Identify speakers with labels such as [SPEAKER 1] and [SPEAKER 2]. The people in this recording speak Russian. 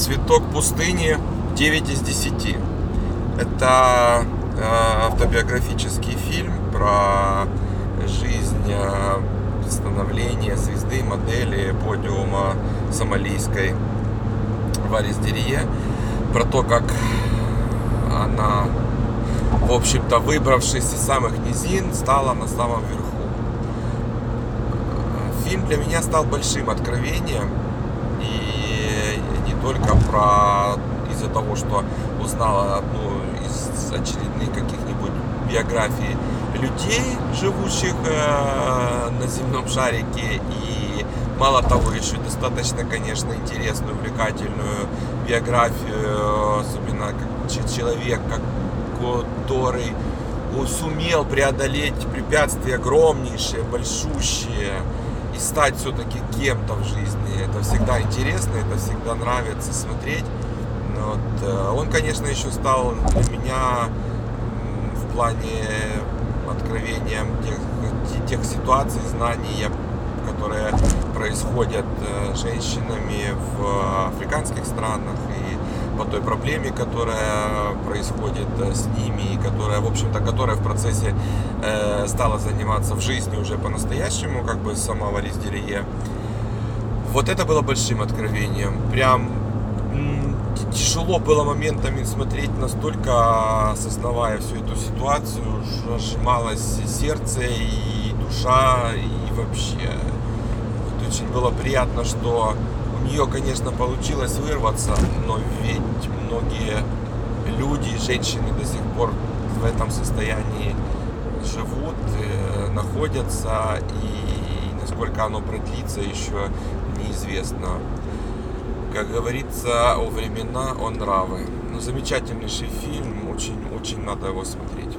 [SPEAKER 1] «Цветок пустыни» 9 из 10. Это э, автобиографический фильм про жизнь, э, становление звезды, модели, подиума сомалийской Варис Дерье. Про то, как она, в общем-то, выбравшись из самых низин, стала на самом верху. Фильм для меня стал большим откровением. И только про из-за того, что узнала одну из очередных каких-нибудь биографий людей, живущих э, на земном шарике, и мало того, еще достаточно, конечно, интересную, увлекательную биографию, особенно как человек, который сумел преодолеть препятствия огромнейшие, большущие, стать все-таки кем-то в жизни. Это всегда интересно, это всегда нравится смотреть. Вот. Э, он, конечно, еще стал для меня в плане откровением тех, тех ситуаций, знаний, которые происходят э, женщинами в африканских странах и по той проблеме, которая происходит э, с ними и которая, в общем-то, которая в процессе э, стала заниматься в жизни уже по-настоящему, как бы сама Валис Дерие. Вот это было большим откровением. Прям тяжело было моментами смотреть, настолько осознавая всю эту ситуацию, сжималось сердце и душа, и вообще. Вот очень было приятно, что у нее, конечно, получилось вырваться, но ведь многие люди, женщины до сих пор в этом состоянии живут, э, находятся, и насколько оно продлится, еще неизвестно как говорится, о времена, о нравы. Ну, замечательнейший фильм, очень, очень надо его смотреть.